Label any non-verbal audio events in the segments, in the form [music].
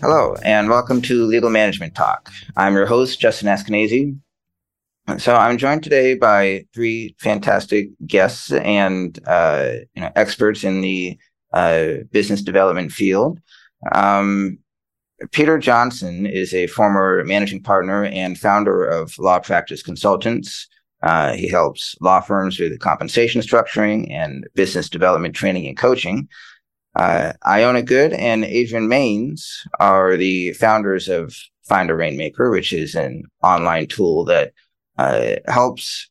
Hello, and welcome to Legal Management Talk. I'm your host, Justin Eskenazi. So I'm joined today by three fantastic guests and uh, you know, experts in the uh, business development field. Um, Peter Johnson is a former managing partner and founder of Law Practice Consultants. Uh, he helps law firms with compensation structuring and business development training and coaching. Uh, Ioana Good and Adrien Maines are the founders of Find a Rainmaker, which is an online tool that uh, helps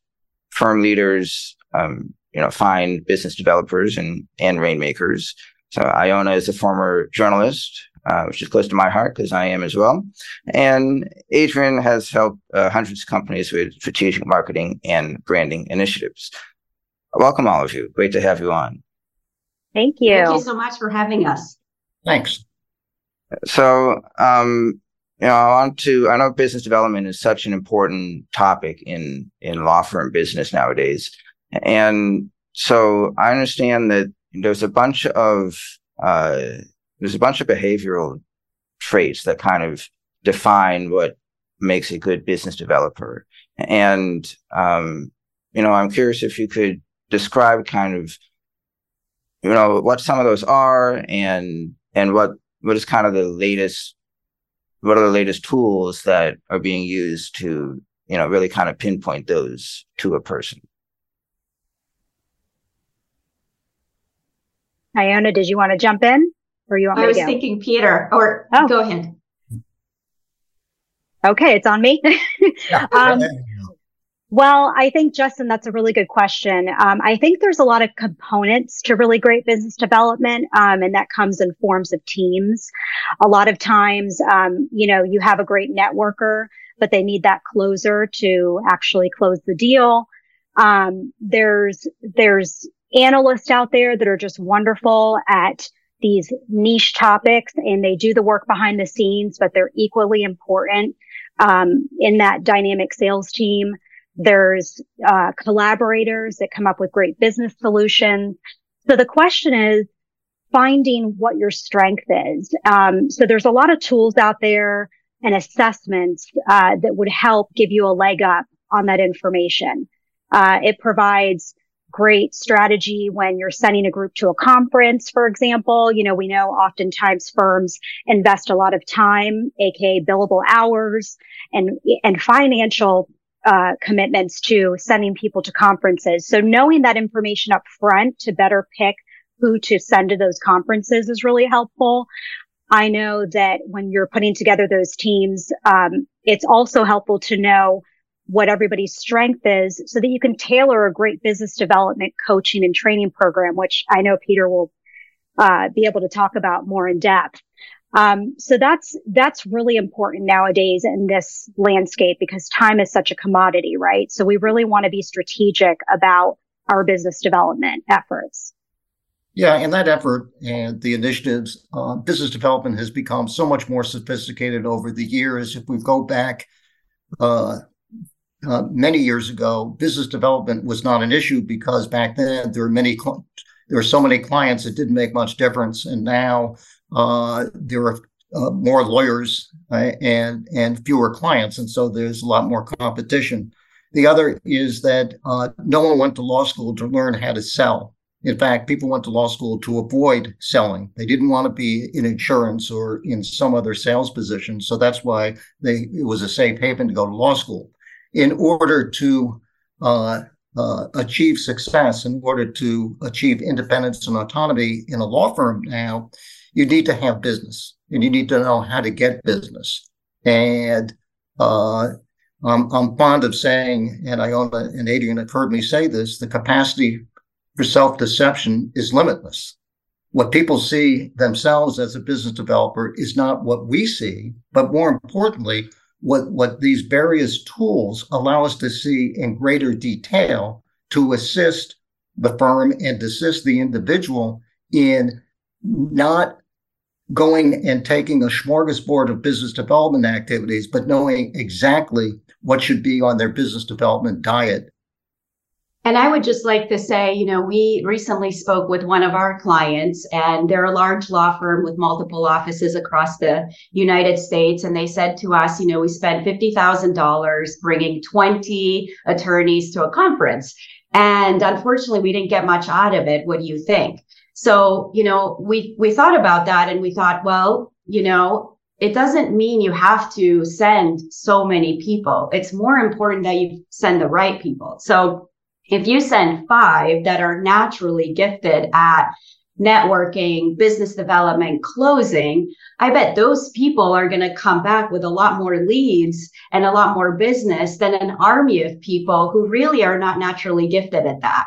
firm leaders, um, you know, find business developers and and rainmakers. So Ioana is a former journalist, uh, which is close to my heart because I am as well. And Adrien has helped uh, hundreds of companies with strategic marketing and branding initiatives. Welcome, all of you. Great to have you on. Thank you. Thank you so much for having us. Thanks. So, um, you know, I want to. I know business development is such an important topic in in law firm business nowadays, and so I understand that there's a bunch of uh, there's a bunch of behavioral traits that kind of define what makes a good business developer, and um, you know, I'm curious if you could describe kind of you know what some of those are and and what what is kind of the latest what are the latest tools that are being used to you know really kind of pinpoint those to a person Ioana, did you want to jump in or you want I me was to go? thinking Peter, or Oh. go ahead. Okay, it's on me. [laughs] Yeah. um, well, I think Justin, that's a really good question. Um, I think there's a lot of components to really great business development, um, and that comes in forms of teams. A lot of times, um, you know, you have a great networker, but they need that closer to actually close the deal. Um, there's there's analysts out there that are just wonderful at these niche topics, and they do the work behind the scenes, but they're equally important um, in that dynamic sales team. There's uh, collaborators that come up with great business solutions. So the question is finding what your strength is. Um, so there's a lot of tools out there and assessments uh, that would help give you a leg up on that information. Uh, it provides great strategy when you're sending a group to a conference, for example. You know, we know oftentimes firms invest a lot of time, aka billable hours and, and financial uh, commitments to sending people to conferences. So knowing that information up front to better pick who to send to those conferences is really helpful. I know that when you're putting together those teams, um, it's also helpful to know what everybody's strength is so that you can tailor a great business development coaching and training program, which I know Peter will uh, be able to talk about more in depth. Um, so that's that's really important nowadays in this landscape because time is such a commodity, right? So we really want to be strategic about our business development efforts. Yeah, and that effort and the initiatives, uh, business development has become so much more sophisticated over the years. If we go back uh, uh, many years ago, business development was not an issue because back then there were many cl- there were so many clients it didn't make much difference, and now there are uh, more lawyers uh, and and fewer clients, and so there's a lot more competition. The other is that uh, no one went to law school to learn how to sell. In fact, people went to law school to avoid selling. They didn't want to be in insurance or in some other sales position. So that's why they, it was a safe haven to go to law school. In order to uh, uh, achieve success, in order to achieve independence and autonomy in a law firm now, you need to have business and you need to know how to get business. And uh, I'm, I'm fond of saying, and I Ioana and Adrien have heard me say this, the capacity for self-deception is limitless. What people see themselves as a business developer is not what we see, but more importantly, what, what these various tools allow us to see in greater detail to assist the firm and assist the individual in not going and taking a smorgasbord of business development activities, but knowing exactly what should be on their business development diet And I would just like to say, you know, we recently spoke with one of our clients, and they're a large law firm with multiple offices across the United States. And they said to us, you know, we spent $50,000 bringing 20 attorneys to a conference. And unfortunately, we didn't get much out of it. What do you think? So, you know, we, we thought about that and we thought, well, you know, it doesn't mean you have to send so many people. It's more important that you send the right people. So if you send five that are naturally gifted at networking, business development, closing, I bet those people are going to come back with a lot more leads and a lot more business than an army of people who really are not naturally gifted at that.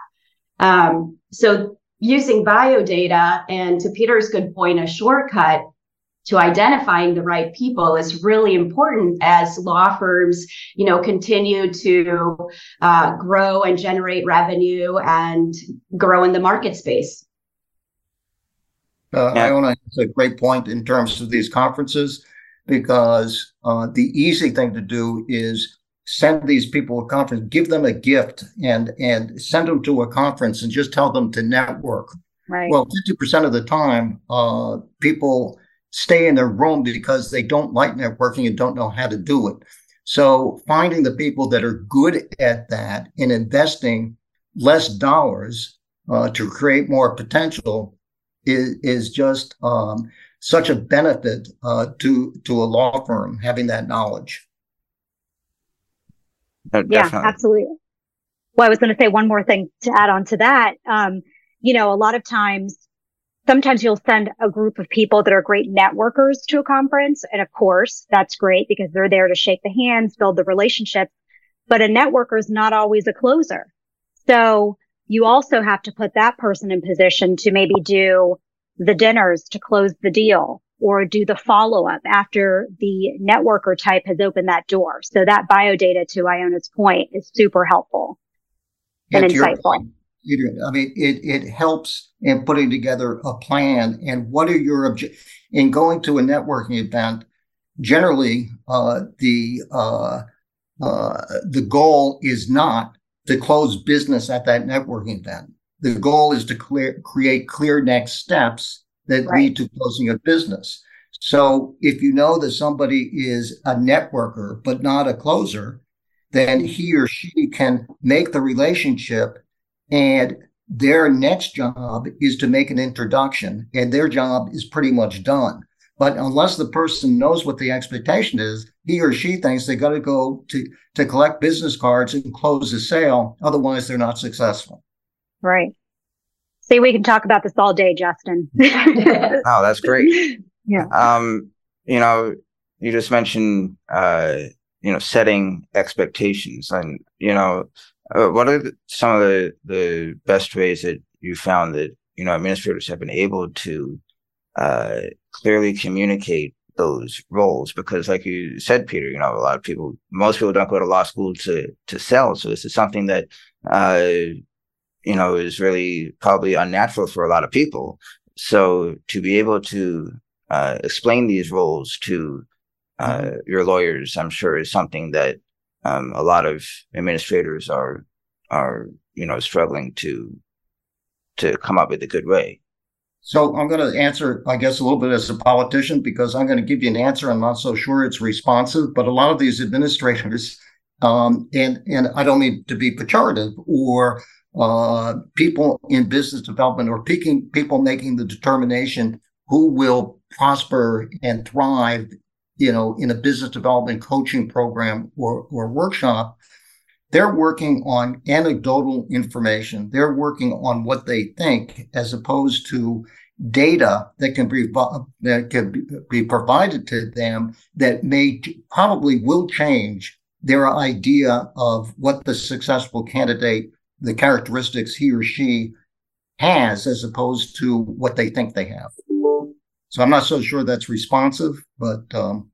Um, so using bio data and to Peter's good point, a shortcut to identifying the right people is really important as law firms, you know, continue to uh, grow and generate revenue and grow in the market space. Uh. Ioana has a great point in terms of these conferences because uh, the easy thing to do is send these people a conference, give them a gift, and and send them to a conference and just tell them to network. Right. Well, fifty percent of the time, uh, people stay in their room because they don't like networking and don't know how to do it. So finding the people that are good at that and investing less dollars uh, to create more potential is, is just um, such a benefit uh, to to a law firm having that knowledge. Yeah, absolutely. Well, I was going to say one more thing to add on to that. Um, you know, a lot of times sometimes you'll send a group of people that are great networkers to a conference. And of course, that's great because they're there to shake the hands, build the relationship. But a networker is not always a closer. So you also have to put that person in position to maybe do the dinners to close the deal or do the follow up after the networker type has opened that door. So that bio data to Ioana's point is super helpful and, and insightful. Adrien. I mean, it, it helps in putting together a plan and what are your objectives in going to a networking event. Generally, uh, the uh, uh, the goal is not to close business at that networking event. The goal is to clear, create clear next steps that right. lead to closing a business. So if you know that somebody is a networker but not a closer, then he or she can make the relationship and their next job is to make an introduction, and their job is pretty much done. But unless the person knows what the expectation is, he or she thinks they got to go to to collect business cards and close the sale. Otherwise, they're not successful. Right. See, we can talk about this all day, Justin. [laughs] oh, that's great. [laughs] Yeah. Um, you know, you just mentioned, uh, you know, setting expectations, and you know, uh, what are the, some of the, the best ways that you found that you know administrators have been able to uh, clearly communicate those roles? Because, like you said, Peter, you know a lot of people, most people don't go to law school to to sell, so this is something that uh, you know is really probably unnatural for a lot of people. So to be able to uh, explain these roles to uh, your lawyers, I'm sure, is something that um, a lot of administrators are are you know struggling to to come up with a good way. So I'm going to answer, I guess, a little bit as a politician because I'm going to give you an answer. I'm not so sure it's responsive, but a lot of these administrators, um, and and I don't mean to be pejorative or uh, people in business development or picking people making the determination who will prosper and thrive you know, in a business development coaching program or, or workshop, they're working on anecdotal information. They're working on what they think as opposed to data that can be that can be provided to them that may probably will change their idea of what the successful candidate the characteristics he or she has as opposed to what they think they have so I'm not so sure that's responsive, but. Um,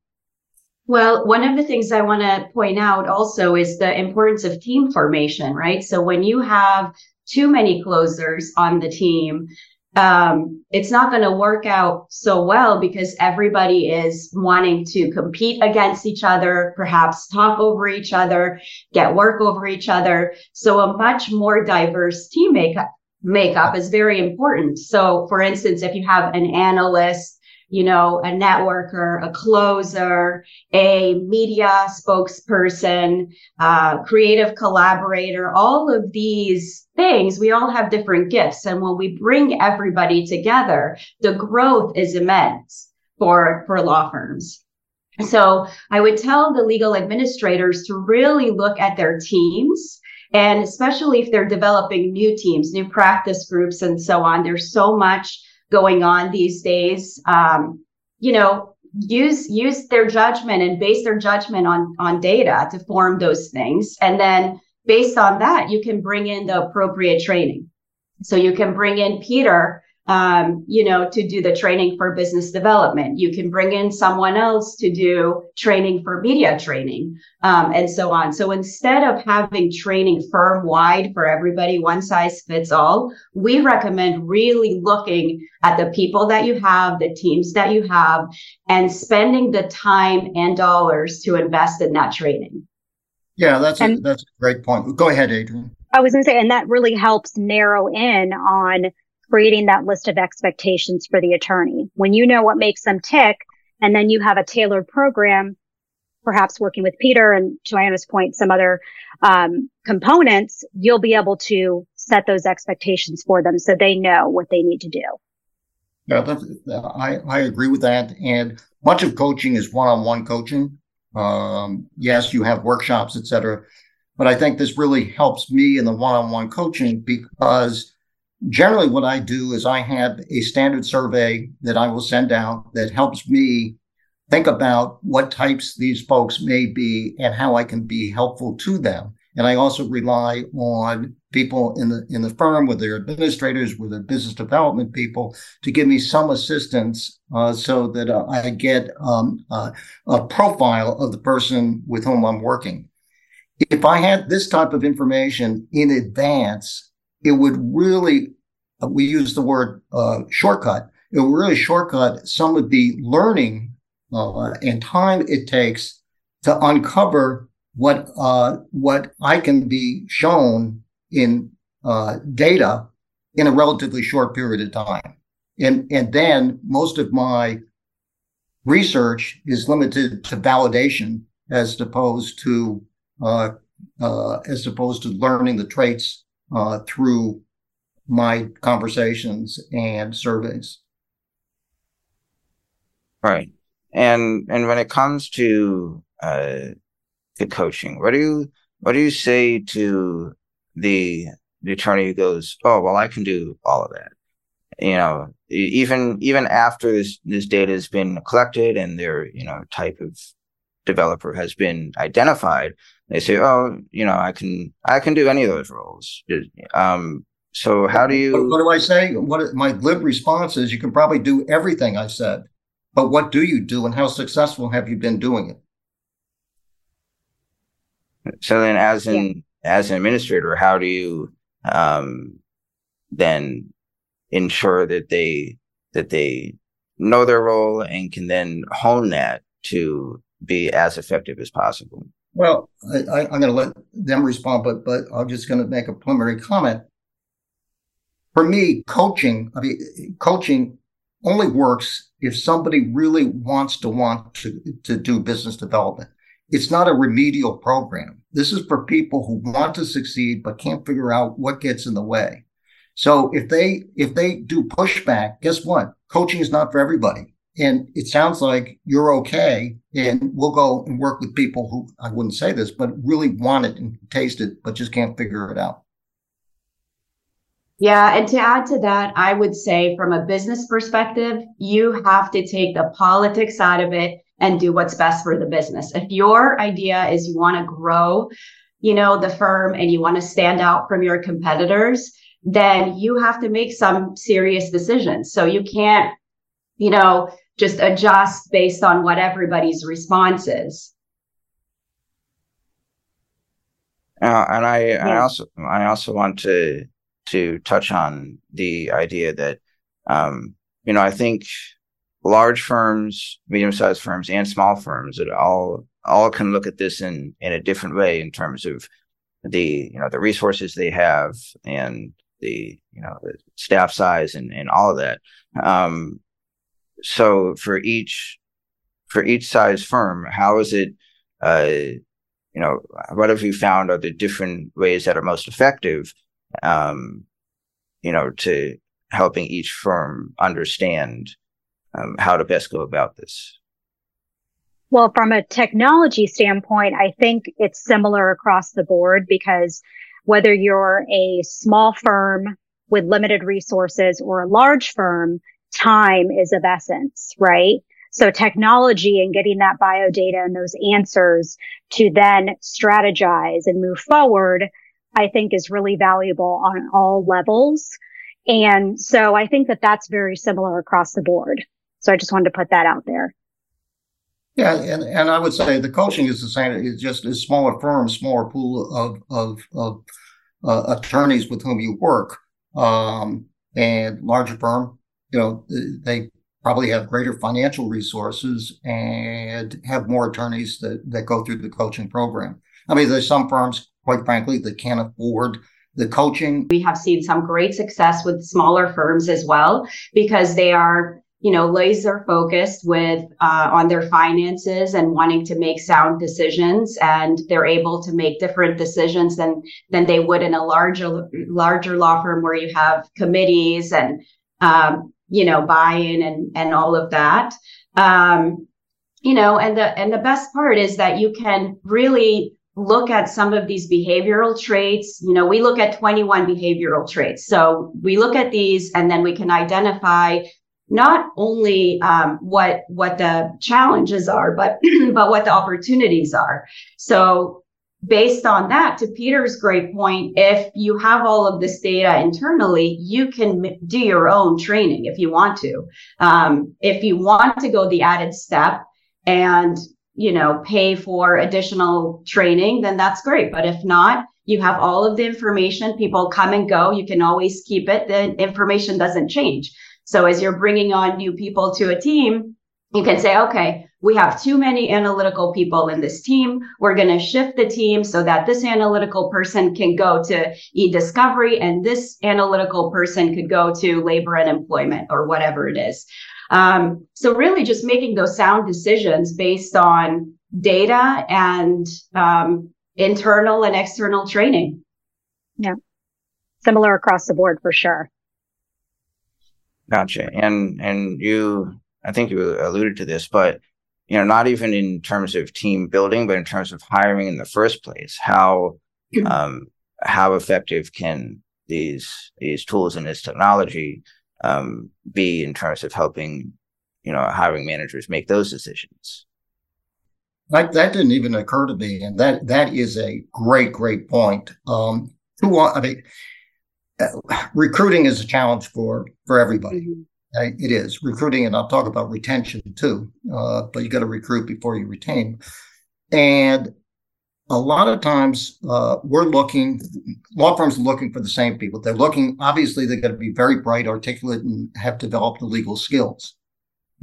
well, one of the things I want to point out also is the importance of team formation, right? So when you have too many closers on the team, um, it's not going to work out so well because everybody is wanting to compete against each other, perhaps talk over each other, get work over each other. So a much more diverse team makeup makeup is very important. So for instance, if you have an analyst you know, a networker, a closer, a media spokesperson, uh, creative collaborator, all of these things, we all have different gifts. And when we bring everybody together, the growth is immense for, for law firms. So I would tell the legal administrators to really look at their teams and especially if they're developing new teams, new practice groups and so on. There's so much going on these days. Um, you know, use use their judgment and base their judgment on on data to form those things, and then based on that, you can bring in the appropriate training. So you can bring in Peter um, you know, to do the training for business development. You can bring in someone else to do training for media training, um, and so on. So instead of having training firm wide for everybody, one size fits all, we recommend really looking at the people that you have, the teams that you have, and spending the time and dollars to invest in that training. Yeah, that's and, a, that's a great point. Go ahead, Adrien. I was going to say, and that really helps narrow in on creating that list of expectations for the attorney. When you know what makes them tick, and then you have a tailored program, perhaps working with Peter and to Ioana's point, some other um, components, you'll be able to set those expectations for them so they know what they need to do. Yeah, I, I agree with that. And much of coaching is one-on-one coaching. Um, yes, you have workshops, etc. But I think this really helps me in the one-on-one coaching because generally what I do is I have a standard survey that I will send out that helps me think about what types these folks may be and how I can be helpful to them. And I also rely on people in the in the firm, with their administrators, with their business development people, to give me some assistance uh, so that uh, I get um, uh, a profile of the person with whom I'm working. If I had this type of information in advance, it would really, uh, we use the word uh, shortcut, it would really shortcut some of the learning uh, and time it takes to uncover what uh, what I can be shown in uh, data in a relatively short period of time. And, and then most of my research is limited to validation as opposed to uh, uh, as opposed to learning the traits uh, through my conversations and surveys. Right, and and when it comes to uh, the coaching, what do you what do you say to the the attorney who goes, "Oh, well, I can do all of that." You know, even even after this this data has been collected and their you know type of developer has been identified, they say, "Oh, you know, I can I can do any of those roles." Um, so how do you? What, what do I say? What my glib response is, you can probably do everything I said, but what do you do, and how successful have you been doing it? So then, as an yeah. as an administrator, how do you um, then ensure that they that they know their role and can then hone that to be as effective as possible? Well, I, am going to let them respond, but but I'm just going to make a preliminary comment. For me, coaching, I mean, coaching only works if somebody really wants to want to to do business development. It's not a remedial program. This is for people who want to succeed but can't figure out what gets in the way. So if they if they do pushback, guess what? Coaching is not for everybody and it sounds like you're okay and we'll go and work with people who i wouldn't say this but really want it and taste it but just can't figure it out. Yeah and to add to that i would say from a business perspective you have to take the politics out of it and do what's best for the business. If your idea is you want to grow you know the firm and you want to stand out from your competitors then you have to make some serious decisions. So you can't you know, just adjust based on what everybody's response is. Uh, and I, yeah. I also, I also want to to touch on the idea that Um, you know, I think large firms, medium sized firms and small firms that all, all can look at this in, in a different way in terms of the, you know, the resources they have and the, you know, the staff size and, and all of that. Um, so for each, for each size firm, how is it, uh, you know, what have you found are the different ways that are most effective, um, you know, to helping each firm understand um, how to best go about this? Well, from a technology standpoint, I think it's similar across the board because whether you're a small firm with limited resources or a large firm, time is of essence, right? So technology and getting that bio data and those answers to then strategize and move forward, I think is really valuable on all levels. And so I think that that's very similar across the board. So I just wanted to put that out there. Yeah, and, and I would say the coaching is the same. It's just a smaller firm, smaller pool of of, of uh, attorneys with whom you work, um, and larger firm. You know, they probably have greater financial resources and have more attorneys that that go through the coaching program. I mean, there's some firms, quite frankly, that can't afford the coaching. We have seen some great success with smaller firms as well because they are you know, laser focused with uh, on their finances and wanting to make sound decisions, and they're able to make different decisions than than they would in a larger larger law firm where you have committees and um, you know buy-in and and all of that. Um, you know, and the and the best part is that you can really look at some of these behavioral traits. You know, we look at 21 behavioral traits. So we look at these and then we can identify not only um, what what the challenges are, but [clears throat] but what the opportunities are. So based on that, to Peter's great point, if you have all of this data internally, you can do your own training if you want to. Um, if you want to go the added step and you know pay for additional training, then that's great. But if not, you have all of the information. People come and go. You can always keep it. The information doesn't change. So as you're bringing on new people to a team, you can say, okay, we have too many analytical people in this team. We're going to shift the team so that this analytical person can go to e-discovery and this analytical person could go to labor and employment or whatever it is. Um, so really just making those sound decisions based on data and um, internal and external training. Yeah. Similar across the board for sure. Gotcha. And and you, I think you alluded to this, but you know, not even in terms of team building, but in terms of hiring in the first place, how um, how effective can these these tools and this technology um, be in terms of helping you know hiring managers make those decisions? Like that didn't even occur to me, and that that is a great great point. Um, who I mean recruiting is a challenge for for everybody. Mm-hmm. It is recruiting, and I'll talk about retention too. Uh, but you got to recruit before you retain. And a lot of times, uh, we're looking. Law firms are looking for the same people. They're looking. Obviously, they got to be very bright, articulate, and have developed the legal skills.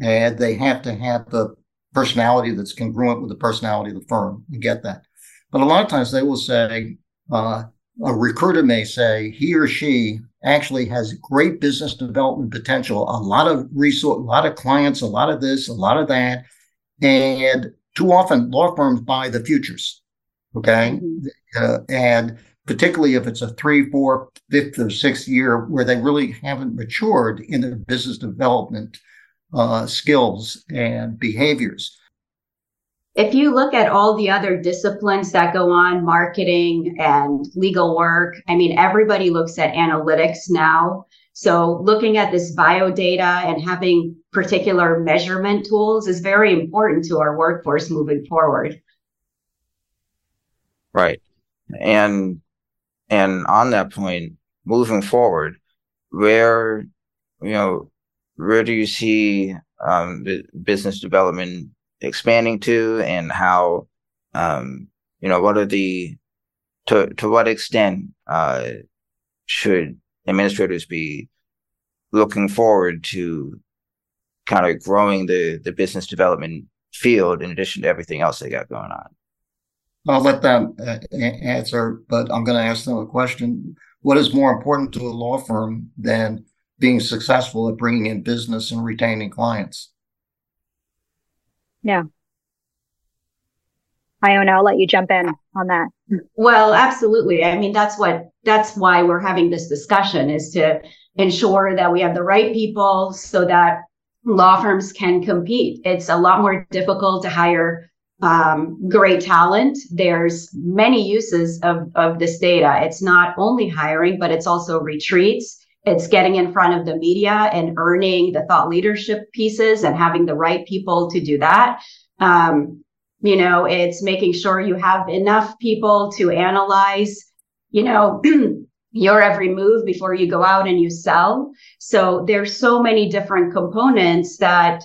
And they have to have the personality that's congruent with the personality of the firm. You get that. But a lot of times, they will say, uh, a recruiter may say he or she actually has great business development potential, a lot of resource, a lot of clients, a lot of this, a lot of that. And too often law firms buy the futures. Okay. Mm-hmm. Uh, and particularly if it's a three, four, fifth, or sixth year where they really haven't matured in their business development uh, skills and behaviors if you look at all the other disciplines that go on, marketing and legal work, I mean, everybody looks at analytics now. So looking at this bio data and having particular measurement tools is very important to our workforce moving forward. Right. And and on that point, moving forward, where you know, where do you see um, business development expanding to and how um, you know what are the to to what extent uh, should administrators be looking forward to kind of growing the the business development field in addition to everything else they got going on? I'll let them uh, answer, but I'm going to ask them a question. What is more important to a law firm than being successful at bringing in business and retaining clients? Yeah. Ioana, I'll let you jump in on that. Well, absolutely. I mean, that's what, that's why we're having this discussion is to ensure that we have the right people so that law firms can compete. It's a lot more difficult to hire um, great talent. There's many uses of, of this data. It's not only hiring, but it's also retreats. It's getting in front of the media and earning the thought leadership pieces and having the right people to do that. Um, you know, it's making sure you have enough people to analyze, you know, [clears throat] your every move before you go out and you sell. So there's so many different components that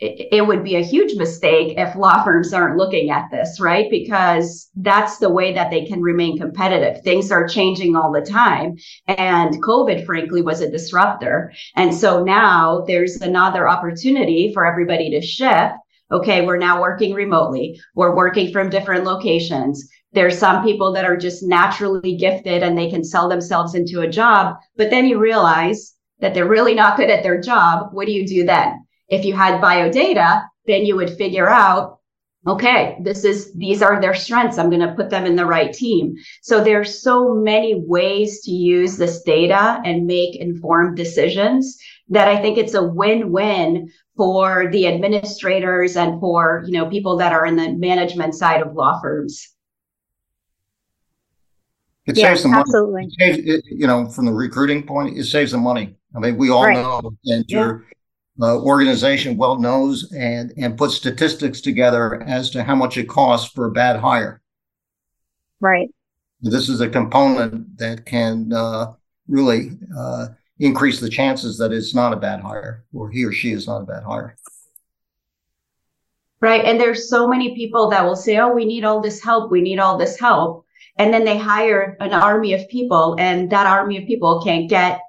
it, would be a huge mistake if law firms aren't looking at this, right? Because that's the way that they can remain competitive. Things are changing all the time. And COVID, frankly, was a disruptor. And so now there's another opportunity for everybody to shift. Okay, we're now working remotely. We're working from different locations there's some people that are just naturally gifted and they can sell themselves into a job. But then you realize that they're really not good at their job. What do you do then? If you had bio data, then you would figure out, okay, this is, these are their strengths. I'm going to put them in the right team. So there's so many ways to use this data and make informed decisions that I think it's a win-win for the administrators and for, you know, people that are in the management side of law firms. It yeah, saves them absolutely. money. Saves, it, you know, from the recruiting point, it saves them money. I mean, we all right. know, and yeah. your uh, organization well knows and and puts statistics together as to how much it costs for a bad hire. Right. This is a component that can uh, really uh, increase the chances that it's not a bad hire, or he or she is not a bad hire. Right. And there's so many people that will say, oh, we need all this help. We need all this help and then they hire an army of people and that army of people can't get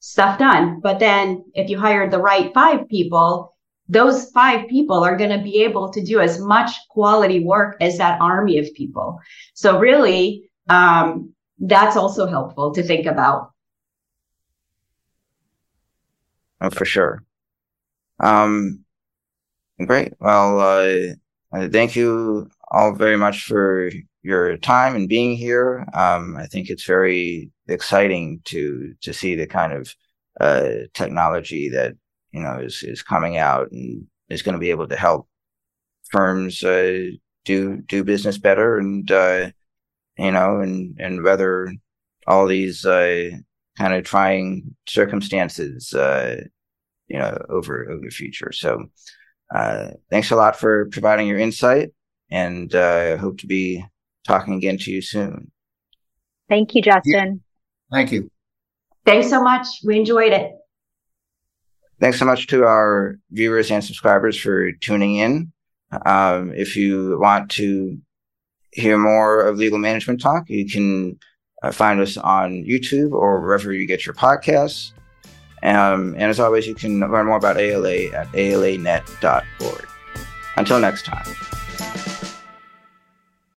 stuff done. But then if you hire the right five people, those five people are going to be able to do as much quality work as that army of people. So really, um, that's also helpful to think about. Oh, for sure. Um, great. Well, uh, thank you all very much for your time and being here. Um, I think it's very exciting to to see the kind of uh, technology that you know is is coming out and is going to be able to help firms uh, do do business better and uh, you know and and weather all these uh, kind of trying circumstances uh, you know over over the future. So uh, thanks a lot for providing your insight and I hope to be talking again to you soon. Thank you, Justin. Yeah. Thank you. Thanks so much. We enjoyed it. Thanks so much to our viewers and subscribers for tuning in. Um, if you want to hear more of Legal Management Talk, you can uh, find us on YouTube or wherever you get your podcasts. Um, and as always, you can learn more about ALA at alanet.org. Until next time.